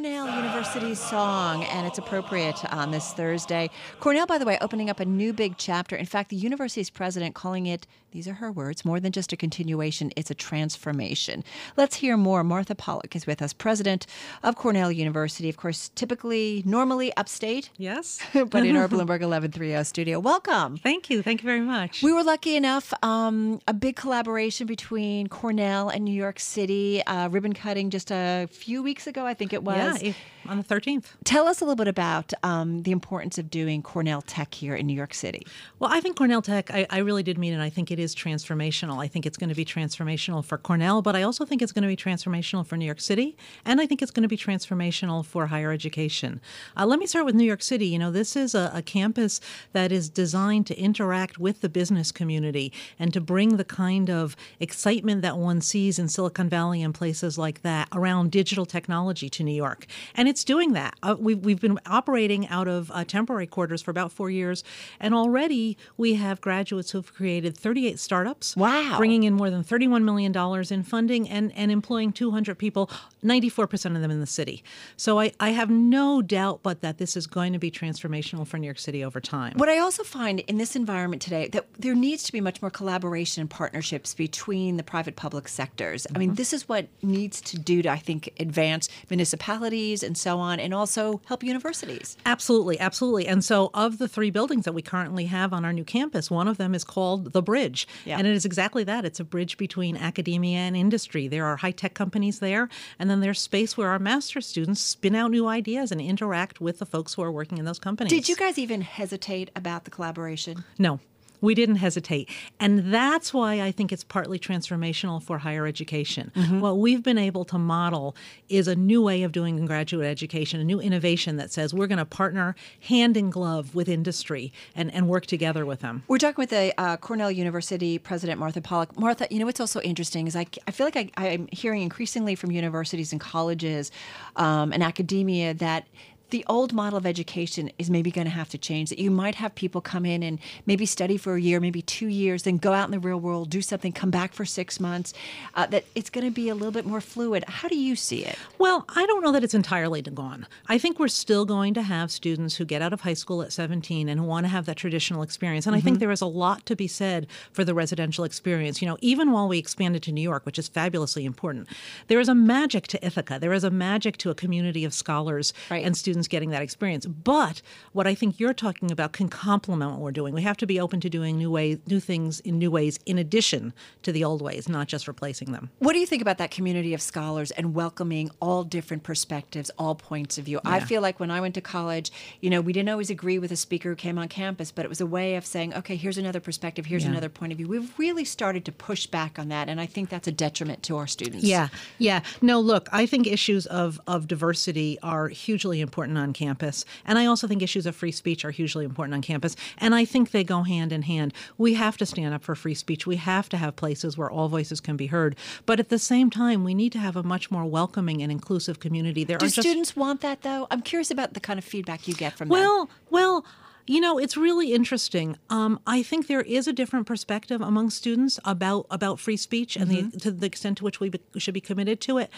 Cornell University song, and it's appropriate on this Thursday. Cornell, by the way, opening up a new big chapter. In fact, the university's president calling it, these are her words, more than just a continuation, it's a transformation. Let's hear more. Martha Pollack is with us, president of Cornell University. Of course, typically, normally upstate. Yes. but in our Bloomberg 1130 studio. Welcome. Thank you. Thank you very much. We were lucky enough, um, a big collaboration between Cornell and New York City, uh, ribbon cutting just a few weeks ago, I think it was. Yeah, if, on the 13th. Tell us a little bit about um, the importance of doing Cornell Tech here in New York City. Well, I think Cornell Tech, I, I really did mean it. I think it is transformational. I think it's going to be transformational for Cornell, but I also think it's going to be transformational for New York City, and I think it's going to be transformational for higher education. Uh, let me start with New York City. You know, this is a, a campus that is designed to interact with the business community and to bring the kind of excitement that one sees in Silicon Valley and places like that around digital technology to New York. And it's doing that. Uh, we've, we've been operating out of uh, temporary quarters for about four years, and already we have graduates who've created 38 startups. Wow. Bringing in more than $31 million in funding and, and employing 200 people, 94% of them in the city. So I, I have no doubt but that this is going to be transformational for New York City over time. What I also find in this environment today that there needs to be much more collaboration and partnerships between the private public sectors. Mm-hmm. I mean, this is what needs to do to, I think, advance municipalities and so on, and also help universities. Absolutely, absolutely. And so, of the three buildings that we currently have on our new campus, one of them is called The Bridge. Yeah. And it is exactly that it's a bridge between academia and industry. There are high tech companies there, and then there's space where our master's students spin out new ideas and interact with the folks who are working in those companies. Did you guys even hesitate about the collaboration? No. We didn't hesitate. And that's why I think it's partly transformational for higher education. Mm-hmm. What we've been able to model is a new way of doing graduate education, a new innovation that says we're going to partner hand in glove with industry and, and work together with them. We're talking with the uh, Cornell University president, Martha Pollack. Martha, you know what's also interesting is I, I feel like I, I'm hearing increasingly from universities and colleges um, and academia that the old model of education is maybe going to have to change. That you might have people come in and maybe study for a year, maybe two years, then go out in the real world, do something, come back for six months. Uh, that it's going to be a little bit more fluid. How do you see it? Well, I don't know that it's entirely gone. I think we're still going to have students who get out of high school at 17 and who want to have that traditional experience. And mm-hmm. I think mm-hmm. there is a lot to be said for the residential experience. You know, even while we expanded to New York, which is fabulously important, there is a magic to Ithaca. There is a magic to a community of scholars right. and students getting that experience. But what I think you're talking about can complement what we're doing. We have to be open to doing new ways, new things in new ways in addition to the old ways, not just replacing them. What do you think about that community of scholars and welcoming all different perspectives, all points of view? Yeah. I feel like when I went to college, you know, we didn't always agree with a speaker who came on campus, but it was a way of saying, okay, here's another perspective, here's yeah. another point of view. We've really started to push back on that, and I think that's a detriment to our students. Yeah, yeah. No, look, I think issues of of diversity are hugely important important on campus. And I also think issues of free speech are hugely important on campus. And I think they go hand in hand. We have to stand up for free speech. We have to have places where all voices can be heard. But at the same time, we need to have a much more welcoming and inclusive community. There Do just, students want that, though? I'm curious about the kind of feedback you get from well, them. Well, well, you know, it's really interesting. Um, I think there is a different perspective among students about about free speech and mm-hmm. the, to the extent to which we be, should be committed to it.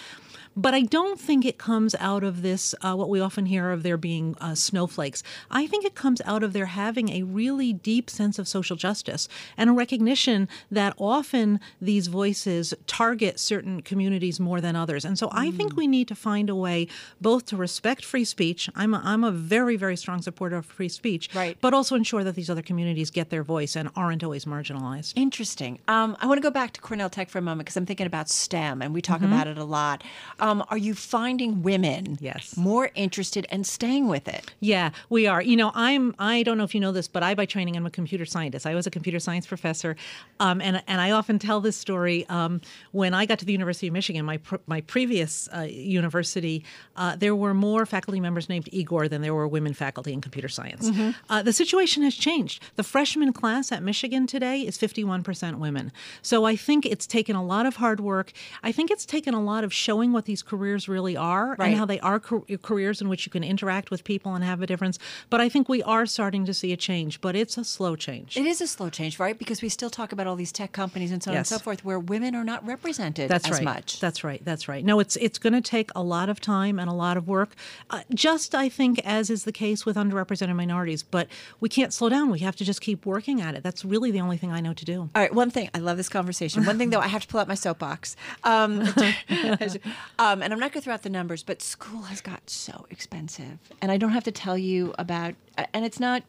But I don't think it comes out of this, uh, what we often hear of there being uh, snowflakes. I think it comes out of there having a really deep sense of social justice and a recognition that often these voices target certain communities more than others. And so mm. I think mm. we need to find a way both to respect free speech. I'm a, I'm a very, very strong supporter of free speech, right. but also ensure that these other communities get their voice and aren't always marginalized. Interesting. Um, I want to go back to Cornell Tech for a moment because I'm thinking about STEM and we talk mm-hmm. about it a lot. Um, are you finding women yes. more interested and staying with it? Yeah, we are. You know, I'm. I don't know if you know this, but I, by training, I'm a computer scientist. I was a computer science professor, um, and and I often tell this story. Um, when I got to the University of Michigan, my pr- my previous uh, university, uh, there were more faculty members named Igor than there were women faculty in computer science. Mm-hmm. Uh, the situation has changed. The freshman class at Michigan today is 51% women. So I think it's taken a lot of hard work. I think it's taken a lot of showing what the these careers really are Right. and how they are car- careers in which you can interact with people and have a difference. But I think we are starting to see a change, but it's a slow change. It is a slow change, right? Because we still talk about all these tech companies and so on and so forth, where women are not represented That's as right. much. That's right. That's right. No, it's it's going to take a lot of time and a lot of work. Uh, just I think as is the case with underrepresented minorities, but we can't slow down. We have to just keep working at it. That's really the only thing I know to do. All right, one thing. I love this conversation. One thing, though, I have to pull out my soapbox. Um, um, and I'm not going to throw out the numbers, but school has got so expensive. And I don't have to tell you about, and it's not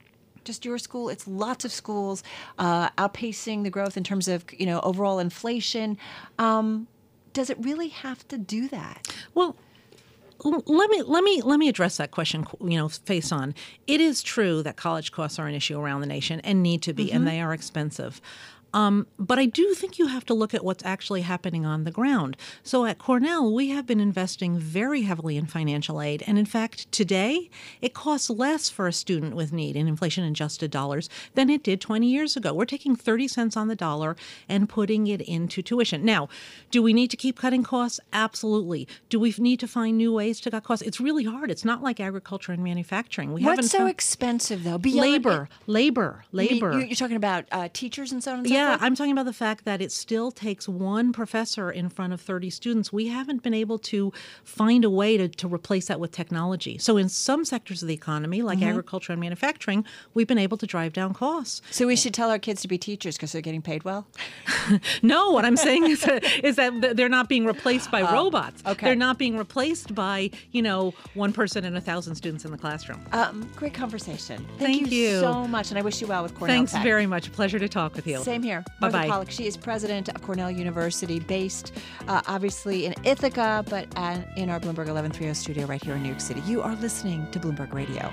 just your school, it's lots of schools uh, outpacing the growth in terms of, you know, overall inflation. Um, does it really have to do that? Well, let me let me let me address that question. You know, face on. It is true that college costs are an issue around the nation and need to be, and they are expensive. Um, but I do think you have to look at what's actually happening on the ground. So at Cornell, we have been investing very heavily in financial aid. And in fact, today, it costs less for a student with need in inflation adjusted dollars than it did 20 years ago. We're taking 30 cents on the dollar and putting it into tuition. Now, do we need to keep cutting costs? Absolutely. Do we need to find new ways to cut costs? It's really hard. It's not like agriculture and manufacturing. We haven't What's so expensive, though? Beyond labor, labor, labor. you- You're talking about uh, teachers and so on and so Yeah, forth? I'm talking about the fact that it still takes one professor in front of 30 students. We haven't been able to find a way to, to replace that with technology. So, in some sectors of the economy, like Mm-hmm. agriculture and manufacturing, we've been able to drive down costs. So we should tell our kids to be teachers because they're getting paid well? No, what I'm saying is, that, is that they're not being replaced by robots. Oh, okay. They're not being replaced by, you know, one person and a thousand students in the classroom. Um, great conversation. Thank you. so much, and I wish you well with Cornell Thanks Tech. very much. Pleasure to talk with you. Same here. Bye-bye. Martha Pollack, she is president of Cornell University, based uh, obviously in Ithaca, but uh, in our Bloomberg 1130 studio right here in New York City. You are listening to Bloomberg Radio.